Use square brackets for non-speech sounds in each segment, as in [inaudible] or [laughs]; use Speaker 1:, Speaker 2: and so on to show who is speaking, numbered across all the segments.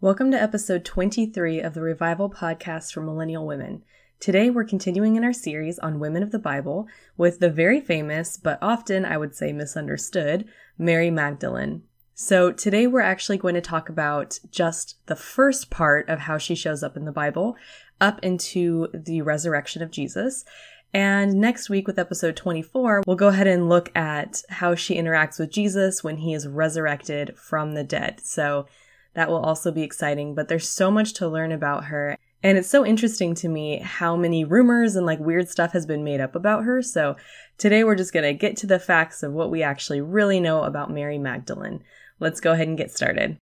Speaker 1: Welcome to episode 23 of the Revival Podcast for Millennial Women. Today we're continuing in our series on women of the Bible with the very famous, but often I would say misunderstood, Mary Magdalene. So today we're actually going to talk about just the first part of how she shows up in the Bible up into the resurrection of Jesus. And next week with episode 24, we'll go ahead and look at how she interacts with Jesus when he is resurrected from the dead. So that will also be exciting, but there's so much to learn about her. And it's so interesting to me how many rumors and like weird stuff has been made up about her. So today we're just going to get to the facts of what we actually really know about Mary Magdalene. Let's go ahead and get started.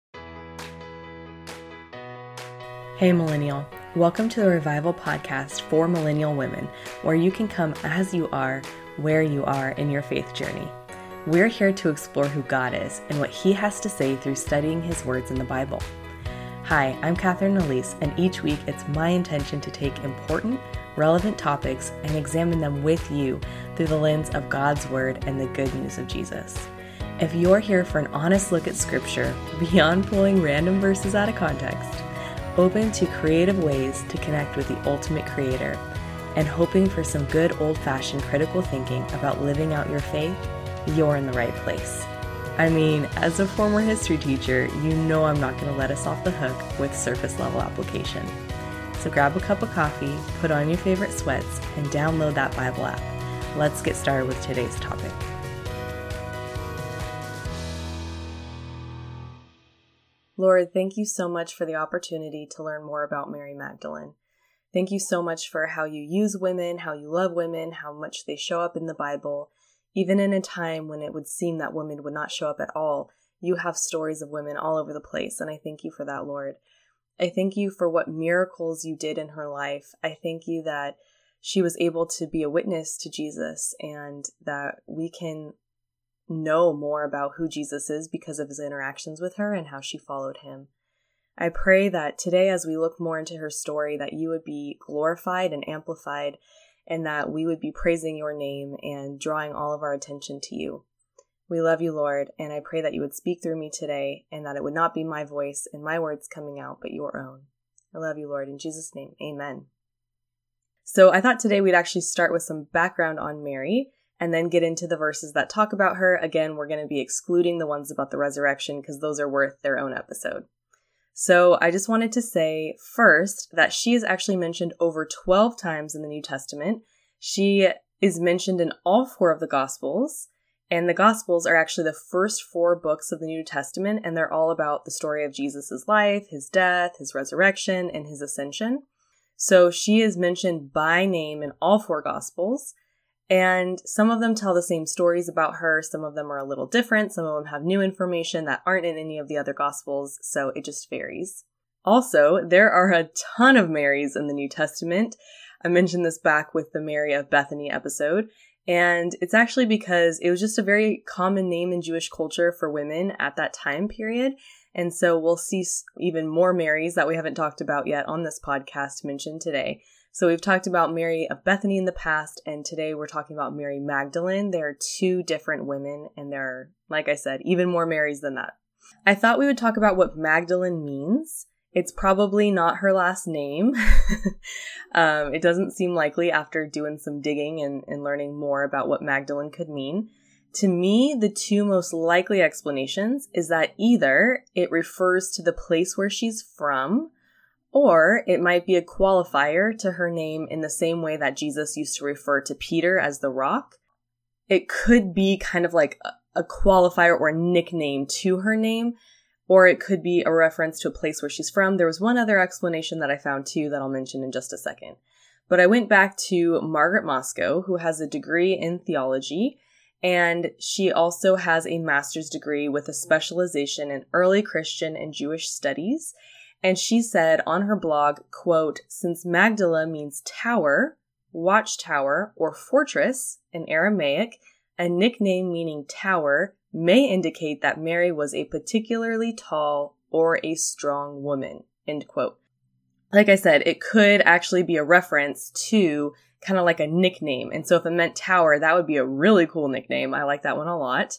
Speaker 1: Hey, Millennial. Welcome to the Revival Podcast for Millennial Women, where you can come as you are, where you are in your faith journey. We're here to explore who God is and what He has to say through studying His words in the Bible. Hi, I'm Catherine Elise, and each week it's my intention to take important, relevant topics and examine them with you through the lens of God's Word and the good news of Jesus. If you're here for an honest look at Scripture, [laughs] beyond pulling random verses out of context, open to creative ways to connect with the ultimate Creator, and hoping for some good old fashioned critical thinking about living out your faith, you're in the right place. I mean, as a former history teacher, you know I'm not going to let us off the hook with surface level application. So grab a cup of coffee, put on your favorite sweats, and download that Bible app. Let's get started with today's topic. Lord, thank you so much for the opportunity to learn more about Mary Magdalene. Thank you so much for how you use women, how you love women, how much they show up in the Bible, even in a time when it would seem that women would not show up at all, you have stories of women all over the place, and I thank you for that, Lord. I thank you for what miracles you did in her life. I thank you that she was able to be a witness to Jesus and that we can know more about who Jesus is because of his interactions with her and how she followed him. I pray that today, as we look more into her story, that you would be glorified and amplified and that we would be praising your name and drawing all of our attention to you. We love you, Lord, and I pray that you would speak through me today and that it would not be my voice and my words coming out, but your own. I love you, Lord. In Jesus' name, amen. So I thought today we'd actually start with some background on Mary and then get into the verses that talk about her. Again, we're going to be excluding the ones about the resurrection because those are worth their own episode. So I just wanted to say first that she is actually mentioned over 12 times in the New Testament. She is mentioned in all four of the Gospels. And the Gospels are actually the first four books of the New Testament, and they're all about the story of Jesus' life, his death, his resurrection, and his ascension. So she is mentioned by name in all four Gospels. And some of them tell the same stories about her. Some of them are a little different. Some of them have new information that aren't in any of the other gospels. So it just varies. Also, there are a ton of Marys in the New Testament. I mentioned this back with the Mary of Bethany episode. And it's actually because it was just a very common name in Jewish culture for women at that time period. And so we'll see even more Marys that we haven't talked about yet on this podcast mentioned today. So we've talked about Mary of Bethany in the past, and today we're talking about Mary Magdalene. There are two different women, and there are, like I said, even more Marys than that. I thought we would talk about what Magdalene means. It's probably not her last name. [laughs] um, it doesn't seem likely after doing some digging and, and learning more about what Magdalene could mean. To me, the two most likely explanations is that either it refers to the place where she's from, or it might be a qualifier to her name in the same way that Jesus used to refer to Peter as the rock. It could be kind of like a qualifier or a nickname to her name, or it could be a reference to a place where she's from. There was one other explanation that I found too that I'll mention in just a second. But I went back to Margaret Mowczko, who has a degree in theology, and she also has a master's degree with a specialization in early Christian and Jewish studies and she said on her blog, quote, since Magdala means tower, watchtower, or fortress in Aramaic, a nickname meaning tower may indicate that Mary was a particularly tall or a strong woman, end quote. Like I said, it could actually be a reference to kind of like a nickname. And so if it meant tower, that would be a really cool nickname. I like that one a lot.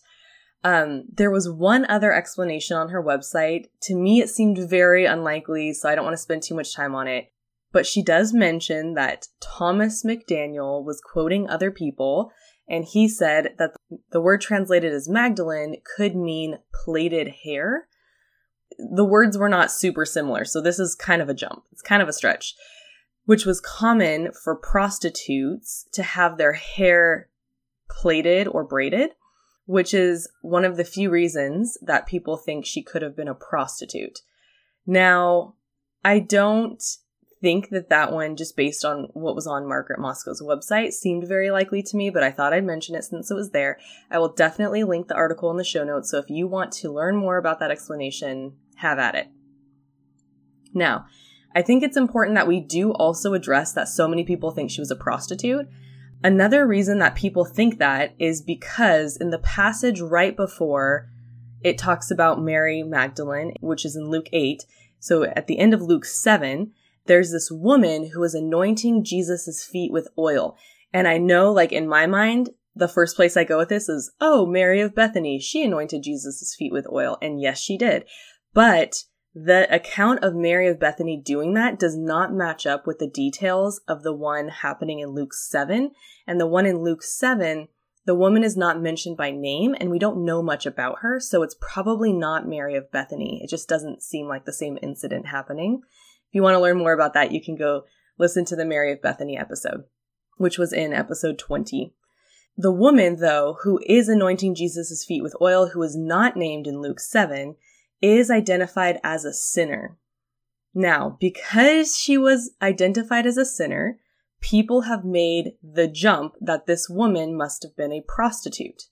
Speaker 1: Um, there was one other explanation on her website. To me, it seemed very unlikely, so I don't want to spend too much time on it. But she does mention that Thomas McDaniel was quoting other people, and he said that the word translated as Magdalene could mean plaited hair. The words were not super similar, so this is kind of a jump. It's kind of a stretch, which was common for prostitutes to have their hair plaited or braided, which is one of the few reasons that people think she could have been a prostitute. Now, I don't think that that one, just based on what was on Margaret Mowczko's website, seemed very likely to me, but I thought I'd mention it since it was there. I will definitely link the article in the show notes, so if you want to learn more about that explanation, have at it. Now, I think it's important that we do also address that so many people think she was a prostitute. Another reason that people think that is because in the passage right before it talks about Mary Magdalene, which is in Luke 8. So at the end of Luke 7, there's this woman who is anointing Jesus's feet with oil. And I know, like, in my mind, the first place I go with this is, oh, Mary of Bethany, she anointed Jesus's feet with oil. And yes, she did. But the account of Mary of Bethany doing that does not match up with the details of the one happening in Luke 7. And the one in Luke 7, the woman is not mentioned by name and we don't know much about her. So it's probably not Mary of Bethany. It just doesn't seem like the same incident happening. If you want to learn more about that, you can go listen to the Mary of Bethany episode, which was in episode 20. The woman, though, who is anointing Jesus' feet with oil, who is not named in Luke 7, is identified as a sinner. Now, because she was identified as a sinner, people have made the jump that this woman must have been a prostitute.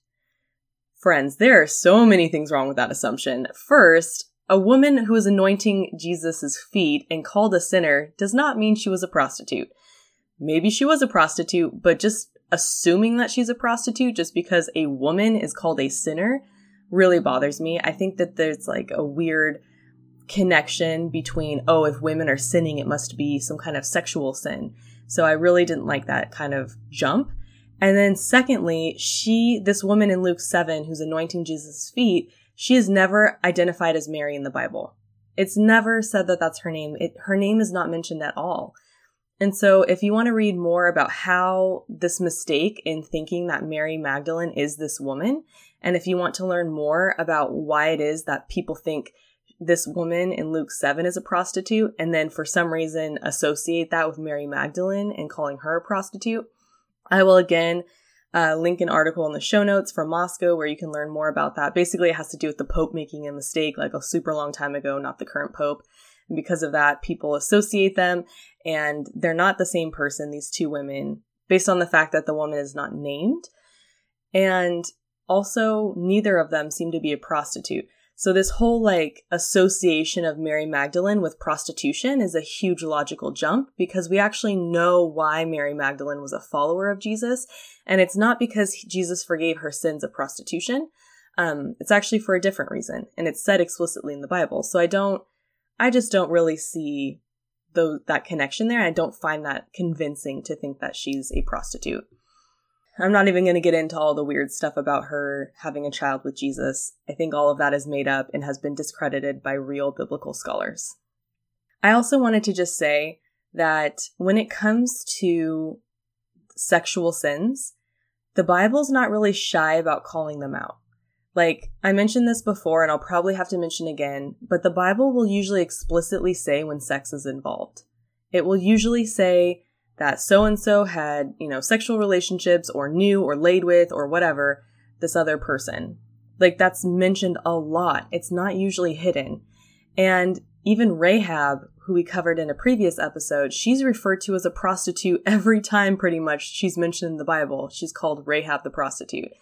Speaker 1: Friends, there are so many things wrong with that assumption. First, a woman who is anointing Jesus' feet and called a sinner does not mean she was a prostitute. Maybe she was a prostitute, but just assuming that she's a prostitute just because a woman is called a sinner really bothers me. I think that there's like a weird connection between, oh, if women are sinning, it must be some kind of sexual sin. So I really didn't like that kind of jump. And then secondly, she, this woman in Luke 7 who's anointing Jesus' feet, she is never identified as Mary in the Bible. It's never said that that's her name. It, her name is not mentioned at all. And so, if you want to read more about how this mistake in thinking that Mary Magdalene is this woman, and if you want to learn more about why it is that people think this woman in Luke 7 is a prostitute, and then for some reason associate that with Mary Magdalene and calling her a prostitute, I will again uh, link an article in the show notes from Mowczko where you can learn more about that. Basically, it has to do with the Pope making a mistake like a super long time ago, not the current Pope. And because of that, people associate them and they're not the same person, these two women, based on the fact that the woman is not named. And also, neither of them seem to be a prostitute. So this whole like association of Mary Magdalene with prostitution is a huge logical jump because we actually know why Mary Magdalene was a follower of Jesus. And it's not because Jesus forgave her sins of prostitution. Um, it's actually for a different reason. And it's said explicitly in the Bible. So I don't, I just don't really see the, that connection there. I don't find that convincing to think that she's a prostitute. I'm not even going to get into all the weird stuff about her having a child with Jesus. I think all of that is made up and has been discredited by real biblical scholars. I also wanted to just say that when it comes to sexual sins, the Bible's not really shy about calling them out. Like, I mentioned this before and I'll probably have to mention again, but the Bible will usually explicitly say when sex is involved. It will usually say, that so and so had, you know, sexual relationships or knew or laid with or whatever this other person. Like that's mentioned a lot. It's not usually hidden. And even Rahab, who we covered in a previous episode, she's referred to as a prostitute [laughs] every time pretty much she's mentioned in the Bible. She's called Rahab the prostitute.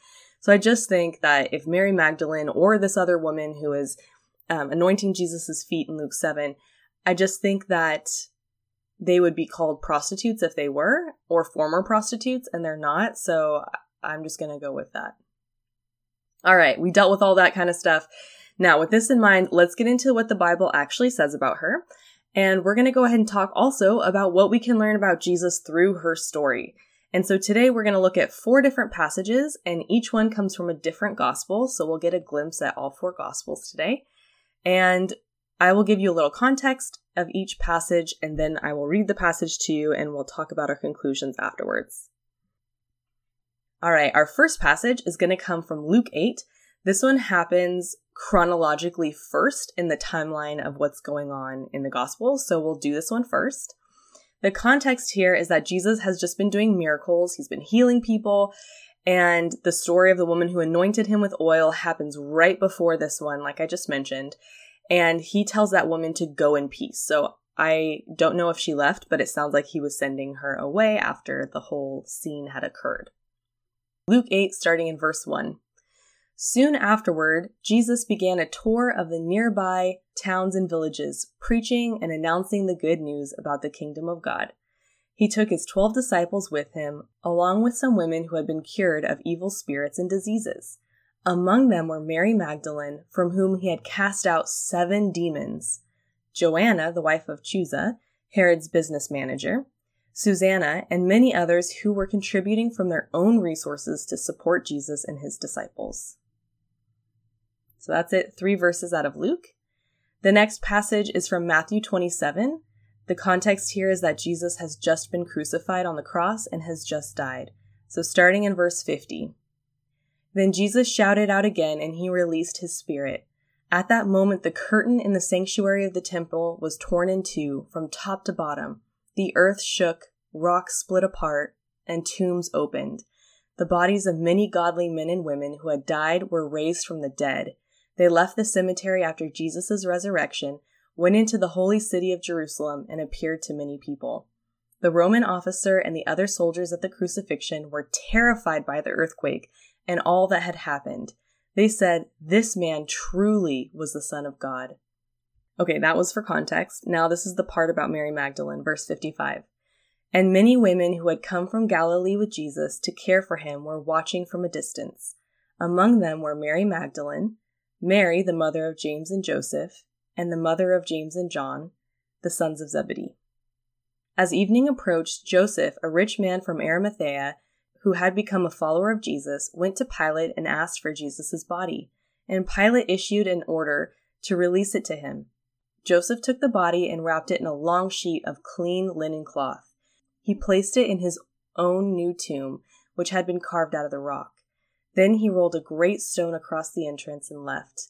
Speaker 1: So I just think that if Mary Magdalene or this other woman who is um, anointing Jesus' feet in Luke 7, I just think that they would be called prostitutes if they were, or former prostitutes, and they're not. So I'm just going to go with that. All right, we dealt with all that kind of stuff. Now, with this in mind, let's get into what the Bible actually says about her. And we're going to go ahead and talk also about what we can learn about Jesus through her story. And so today we're going to look at four different passages, and each one comes from a different gospel. So we'll get a glimpse at all four gospels today. And I will give you a little context of each passage, and then I will read the passage to you, and we'll talk about our conclusions afterwards. All right, our first passage is going to come from Luke 8. This one happens chronologically first in the timeline of what's going on in the gospel, so we'll do this one first. The context here is that Jesus has just been doing miracles, he's been healing people, and the story of the woman who anointed him with oil happens right before this one, like I just mentioned. And he tells that woman to go in peace. So I don't know if she left, but it sounds like he was sending her away after the whole scene had occurred. Luke 8, starting in verse 1. Soon afterward, Jesus began a tour of the nearby towns and villages, preaching and announcing the good news about the kingdom of God. He took his twelve disciples with him, along with some women who had been cured of evil spirits and diseases. Among them were Mary Magdalene, from whom he had cast out seven demons, Joanna, the wife of Chuza, Herod's business manager, Susanna, and many others who were contributing from their own resources to support Jesus and his disciples. So that's it, three verses out of Luke. The next passage is from Matthew 27. The context here is that Jesus has just been crucified on the cross and has just died. So starting in verse 50. Then Jesus shouted out again and he released his spirit. At that moment, the curtain in the sanctuary of the temple was torn in two from top to bottom. The earth shook, rocks split apart, and tombs opened. The bodies of many godly men and women who had died were raised from the dead they left the cemetery after Jesus' resurrection, went into the holy city of Jerusalem, and appeared to many people. The Roman officer and the other soldiers at the crucifixion were terrified by the earthquake and all that had happened. They said, This man truly was the Son of God. Okay, that was for context. Now, this is the part about Mary Magdalene, verse 55. And many women who had come from Galilee with Jesus to care for him were watching from a distance. Among them were Mary Magdalene, Mary, the mother of James and Joseph, and the mother of James and John, the sons of Zebedee. As evening approached, Joseph, a rich man from Arimathea, who had become a follower of Jesus, went to Pilate and asked for Jesus' body, and Pilate issued an order to release it to him. Joseph took the body and wrapped it in a long sheet of clean linen cloth. He placed it in his own new tomb, which had been carved out of the rock. Then he rolled a great stone across the entrance and left.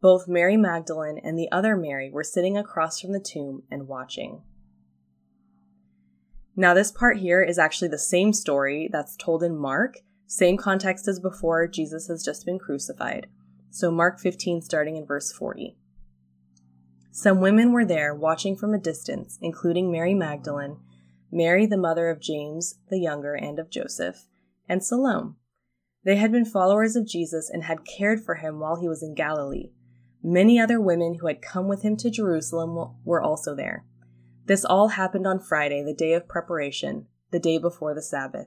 Speaker 1: Both Mary Magdalene and the other Mary were sitting across from the tomb and watching. Now, this part here is actually the same story that's told in Mark, same context as before, Jesus has just been crucified. So, Mark 15, starting in verse 40. Some women were there watching from a distance, including Mary Magdalene, Mary, the mother of James the younger and of Joseph, and Salome. They had been followers of Jesus and had cared for him while he was in Galilee. Many other women who had come with him to Jerusalem were also there. This all happened on Friday, the day of preparation, the day before the Sabbath.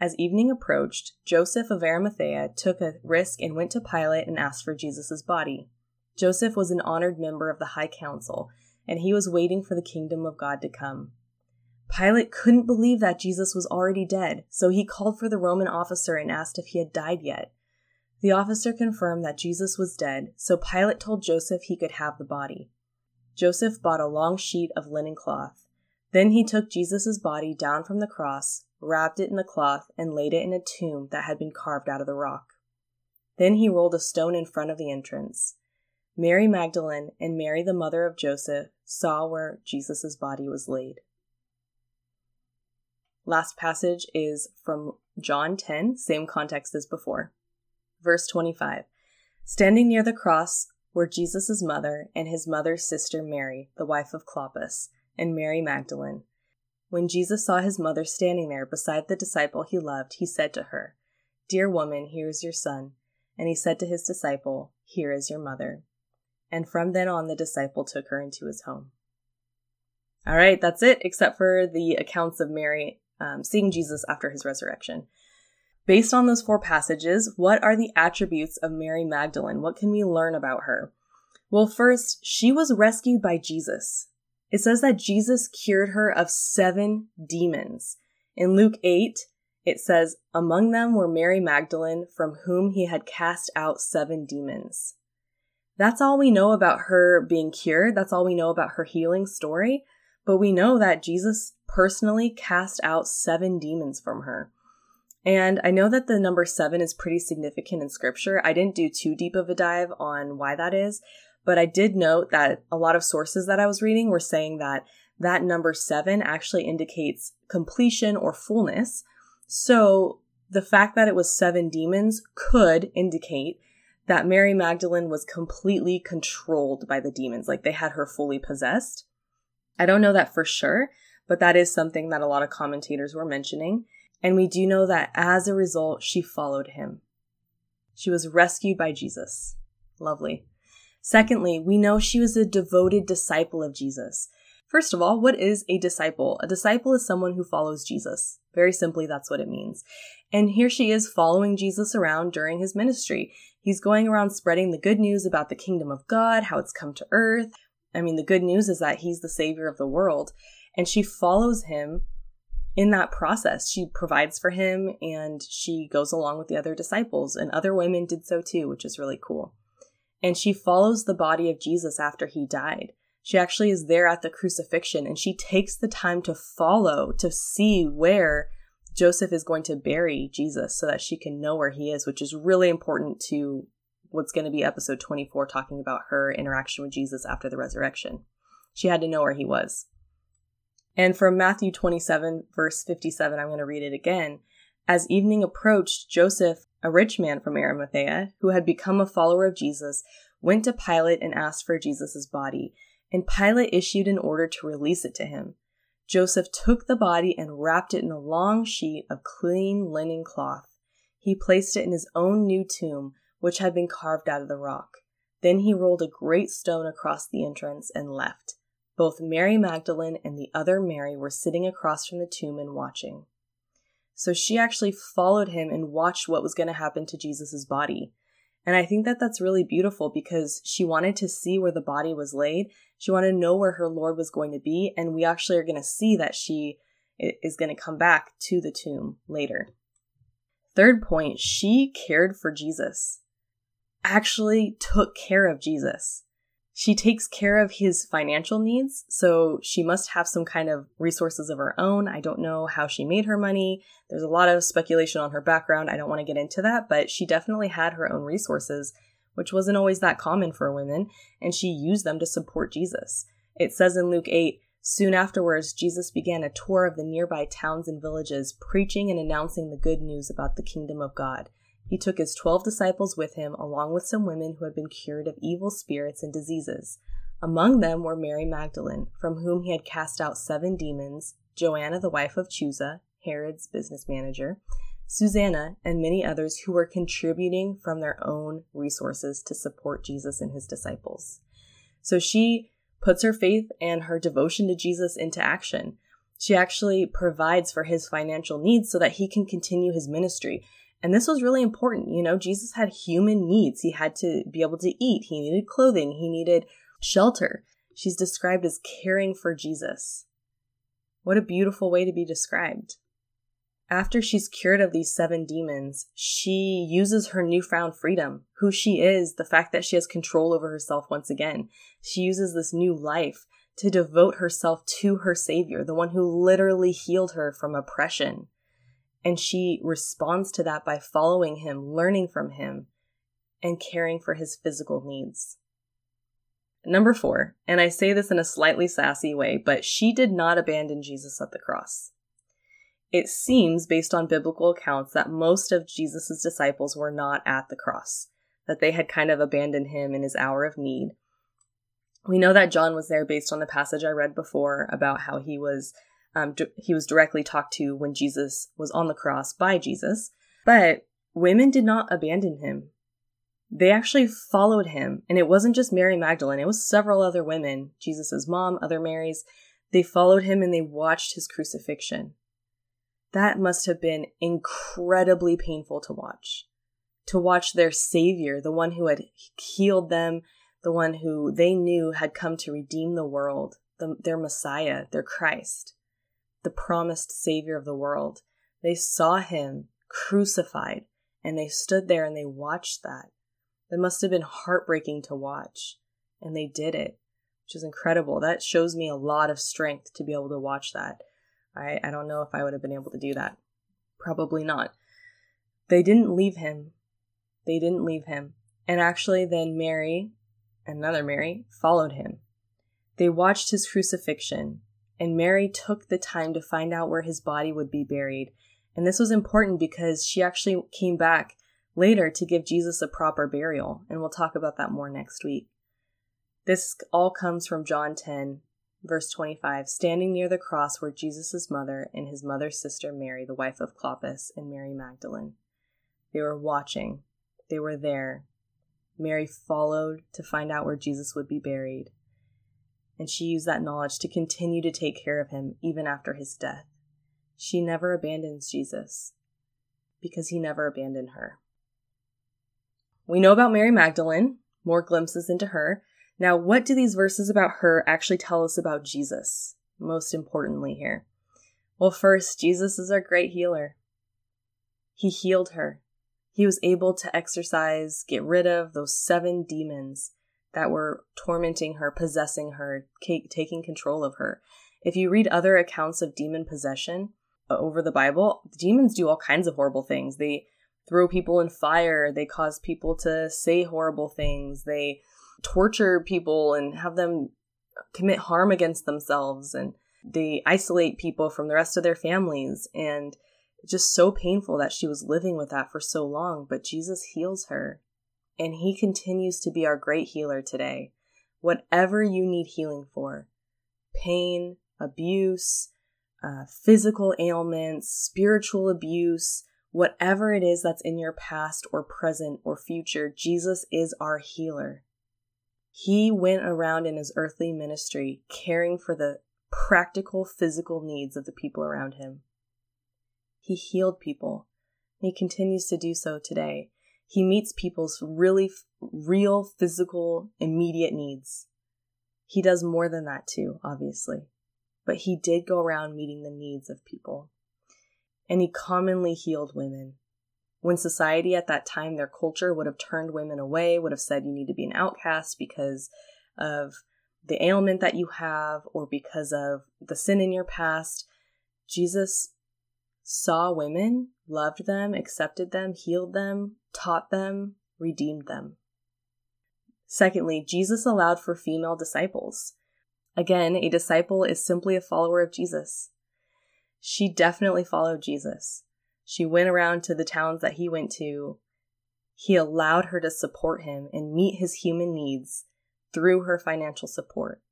Speaker 1: As evening approached, Joseph of Arimathea took a risk and went to Pilate and asked for Jesus' body. Joseph was an honored member of the High Council, and he was waiting for the kingdom of God to come. Pilate couldn't believe that Jesus was already dead, so he called for the Roman officer and asked if he had died yet. The officer confirmed that Jesus was dead, so Pilate told Joseph he could have the body. Joseph bought a long sheet of linen cloth. Then he took Jesus' body down from the cross, wrapped it in the cloth, and laid it in a tomb that had been carved out of the rock. Then he rolled a stone in front of the entrance. Mary Magdalene and Mary, the mother of Joseph, saw where Jesus' body was laid. Last passage is from John 10, same context as before. Verse 25 Standing near the cross were Jesus' mother and his mother's sister Mary, the wife of Clopas, and Mary Magdalene. When Jesus saw his mother standing there beside the disciple he loved, he said to her, Dear woman, here is your son. And he said to his disciple, Here is your mother. And from then on, the disciple took her into his home. All right, that's it, except for the accounts of Mary um, seeing Jesus after his resurrection. Based on those four passages, what are the attributes of Mary Magdalene? What can we learn about her? Well, first, she was rescued by Jesus. It says that Jesus cured her of seven demons. In Luke 8, It says, Among them were Mary Magdalene, from whom he had cast out seven demons. That's all we know about her being cured. That's all we know about her healing story. But we know that Jesus personally cast out seven demons from her. And I know that the number seven is pretty significant in scripture. I didn't do too deep of a dive on why that is, but I did note that a lot of sources that I was reading were saying that that number seven actually indicates completion or fullness. So the fact that it was seven demons could indicate that Mary Magdalene was completely controlled by the demons, like they had her fully possessed. I don't know that for sure, but that is something that a lot of commentators were mentioning. And we do know that as a result, she followed him. She was rescued by Jesus. Lovely. Secondly, we know she was a devoted disciple of Jesus. First of all, what is a disciple? A disciple is someone who follows Jesus. Very simply, that's what it means. And here she is following Jesus around during his ministry. He's going around spreading the good news about the kingdom of God, how it's come to earth. I mean, the good news is that he's the savior of the world. And she follows him in that process, she provides for him and she goes along with the other disciples, and other women did so too, which is really cool. And she follows the body of Jesus after he died. She actually is there at the crucifixion and she takes the time to follow to see where Joseph is going to bury Jesus so that she can know where he is, which is really important to what's going to be episode 24, talking about her interaction with Jesus after the resurrection. She had to know where he was. And from Matthew 27, verse 57, I'm going to read it again. As evening approached, Joseph, a rich man from Arimathea, who had become a follower of Jesus, went to Pilate and asked for Jesus' body, and Pilate issued an order to release it to him. Joseph took the body and wrapped it in a long sheet of clean linen cloth. He placed it in his own new tomb, which had been carved out of the rock. Then he rolled a great stone across the entrance and left. Both Mary Magdalene and the other Mary were sitting across from the tomb and watching. So she actually followed him and watched what was going to happen to Jesus' body. And I think that that's really beautiful because she wanted to see where the body was laid. She wanted to know where her Lord was going to be. And we actually are going to see that she is going to come back to the tomb later. Third point, she cared for Jesus, actually took care of Jesus. She takes care of his financial needs, so she must have some kind of resources of her own. I don't know how she made her money. There's a lot of speculation on her background. I don't want to get into that, but she definitely had her own resources, which wasn't always that common for women, and she used them to support Jesus. It says in Luke 8, Soon afterwards, Jesus began a tour of the nearby towns and villages, preaching and announcing the good news about the kingdom of God. He took his twelve disciples with him, along with some women who had been cured of evil spirits and diseases. Among them were Mary Magdalene, from whom he had cast out seven demons, Joanna, the wife of Chuza, Herod's business manager, Susanna, and many others who were contributing from their own resources to support Jesus and his disciples. So she puts her faith and her devotion to Jesus into action. She actually provides for his financial needs so that he can continue his ministry. And this was really important. You know, Jesus had human needs. He had to be able to eat, he needed clothing, he needed shelter. She's described as caring for Jesus. What a beautiful way to be described. After she's cured of these seven demons, she uses her newfound freedom, who she is, the fact that she has control over herself once again. She uses this new life to devote herself to her Savior, the one who literally healed her from oppression. And she responds to that by following him, learning from him, and caring for his physical needs. Number four, and I say this in a slightly sassy way, but she did not abandon Jesus at the cross. It seems, based on biblical accounts, that most of Jesus' disciples were not at the cross, that they had kind of abandoned him in his hour of need. We know that John was there based on the passage I read before about how he was um, d- he was directly talked to when Jesus was on the cross by Jesus. But women did not abandon him. They actually followed him. And it wasn't just Mary Magdalene, it was several other women, Jesus' mom, other Marys. They followed him and they watched his crucifixion. That must have been incredibly painful to watch. To watch their Savior, the one who had healed them, the one who they knew had come to redeem the world, the, their Messiah, their Christ, the promised Savior of the world, They saw him crucified and they stood there and they watched that. That must have been heartbreaking to watch. And they did it, which is incredible. That shows me a lot of strength to be able to watch that. I, I don't know if I would have been able to do that. Probably not. They didn't leave him. They didn't leave him. And actually, then Mary, another Mary, followed him. They watched his crucifixion, and Mary took the time to find out where his body would be buried. And this was important because she actually came back later to give Jesus a proper burial, and we'll talk about that more next week. This all comes from John 10, verse 25. Standing near the cross were Jesus' mother and his mother's sister Mary, the wife of Clopas, and Mary Magdalene. They were watching, they were there. Mary followed to find out where Jesus would be buried and she used that knowledge to continue to take care of him even after his death. She never abandons Jesus because he never abandoned her. We know about Mary Magdalene, more glimpses into her. Now, what do these verses about her actually tell us about Jesus? Most importantly, here. Well, first, Jesus is our great healer. He healed her. He was able to exorcise, get rid of those seven demons that were tormenting her, possessing her, taking control of her. If you read other accounts of demon possession uh, over the Bible, demons do all kinds of horrible things. They throw people in fire, they cause people to say horrible things, they torture people and have them commit harm against themselves, and they isolate people from the rest of their families. And just so painful that she was living with that for so long, but Jesus heals her and He continues to be our great healer today. Whatever you need healing for pain, abuse, uh, physical ailments, spiritual abuse, whatever it is that's in your past or present or future, Jesus is our healer. He went around in his earthly ministry caring for the practical physical needs of the people around him. He healed people. He continues to do so today. He meets people's really real physical immediate needs. He does more than that too, obviously. But he did go around meeting the needs of people. And he commonly healed women. When society at that time, their culture would have turned women away, would have said you need to be an outcast because of the ailment that you have or because of the sin in your past, Jesus saw women, loved them, accepted them, healed them, taught them, redeemed them. Secondly, Jesus allowed for female disciples. Again, a disciple is simply a follower of Jesus. She definitely followed Jesus. She went around to the towns that he went to. He allowed her to support him and meet his human needs through her financial support.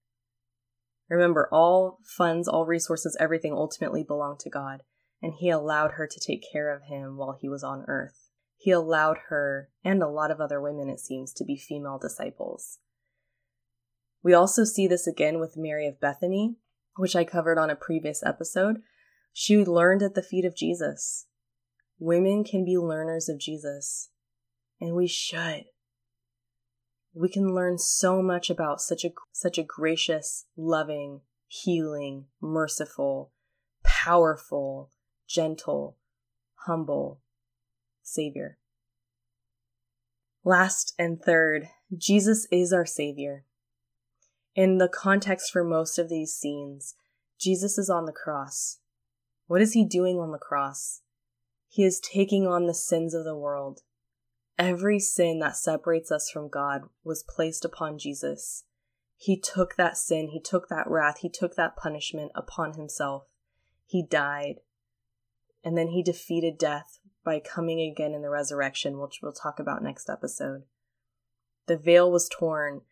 Speaker 1: Remember, all funds, all resources, everything ultimately belong to God, and he allowed her to take care of him while he was on earth he allowed her, and a lot of other women, it seems, to be female disciples. We also see this again with Mary of Bethany, which I covered on a previous episode. She learned at the feet of Jesus. Women can be learners of Jesus, and we should. We can learn so much about such a such a gracious, loving, healing, merciful, powerful, gentle, humble, Savior. Last and third, Jesus is our Savior. In the context for most of these scenes, Jesus is on the cross. What is he doing on the cross? He is taking on the sins of the world. Every sin that separates us from God was placed upon Jesus. He took that sin, he took that wrath, he took that punishment upon himself. He died. And then he defeated death by coming again in the resurrection, which we'll talk about next episode. The veil was torn,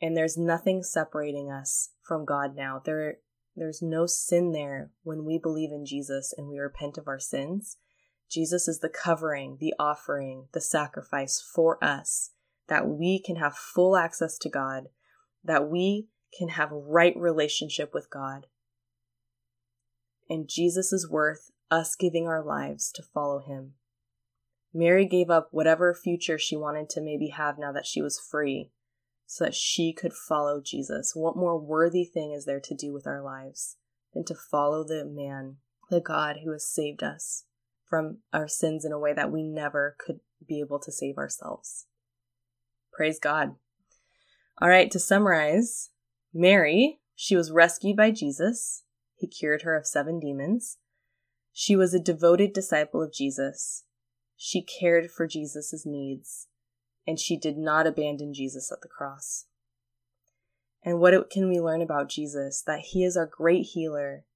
Speaker 1: and there's nothing separating us from God now. There, there's no sin there when we believe in Jesus and we repent of our sins. Jesus is the covering, the offering, the sacrifice for us that we can have full access to God, that we can have a right relationship with God. And Jesus worth us giving our lives to follow him. Mary gave up whatever future she wanted to maybe have now that she was free so that she could follow Jesus. What more worthy thing is there to do with our lives than to follow the man, the God who has saved us? from our sins in a way that we never could be able to save ourselves. Praise God. All right, to summarize, Mary, she was rescued by Jesus. He cured her of seven demons. She was a devoted disciple of Jesus. She cared for Jesus' needs, and she did not abandon Jesus at the cross. And what can we learn about Jesus? That he is our great healer,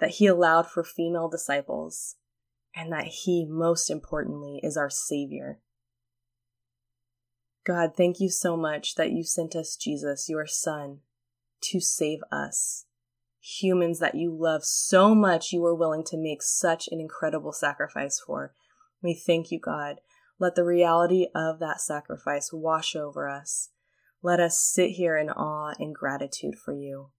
Speaker 1: that he allowed for female disciples, and that he, most importantly, is our Savior. God, thank you so much that you sent us Jesus, your Son, to save us. Humans that you love so much, you are willing to make such an incredible sacrifice for. We thank you, God. Let the reality of that sacrifice wash over us. Let us sit here in awe and gratitude for you.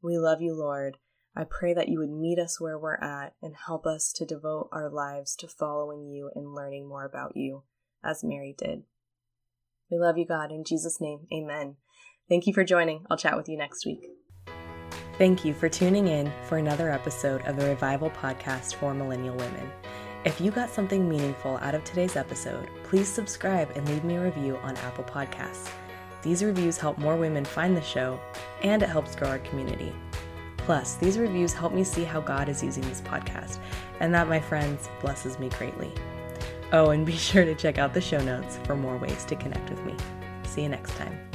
Speaker 1: We love you, Lord. I pray that you would meet us where we're at and help us to devote our lives to following you and learning more about you, as Mary did. We love you, God. In Jesus' name, amen. Thank you for joining. I'll chat with you next week. Thank you for tuning in for another episode of the Revival Podcast for Millennial Women. If you got something meaningful out of today's episode, please subscribe and leave me a review on Apple Podcasts. These reviews help more women find the show, and it helps grow our community. Plus, these reviews help me see how God is using this podcast, and that, my friends, blesses me greatly. Oh, and be [laughs] sure to check out the show notes for more ways to connect with me. See you next time.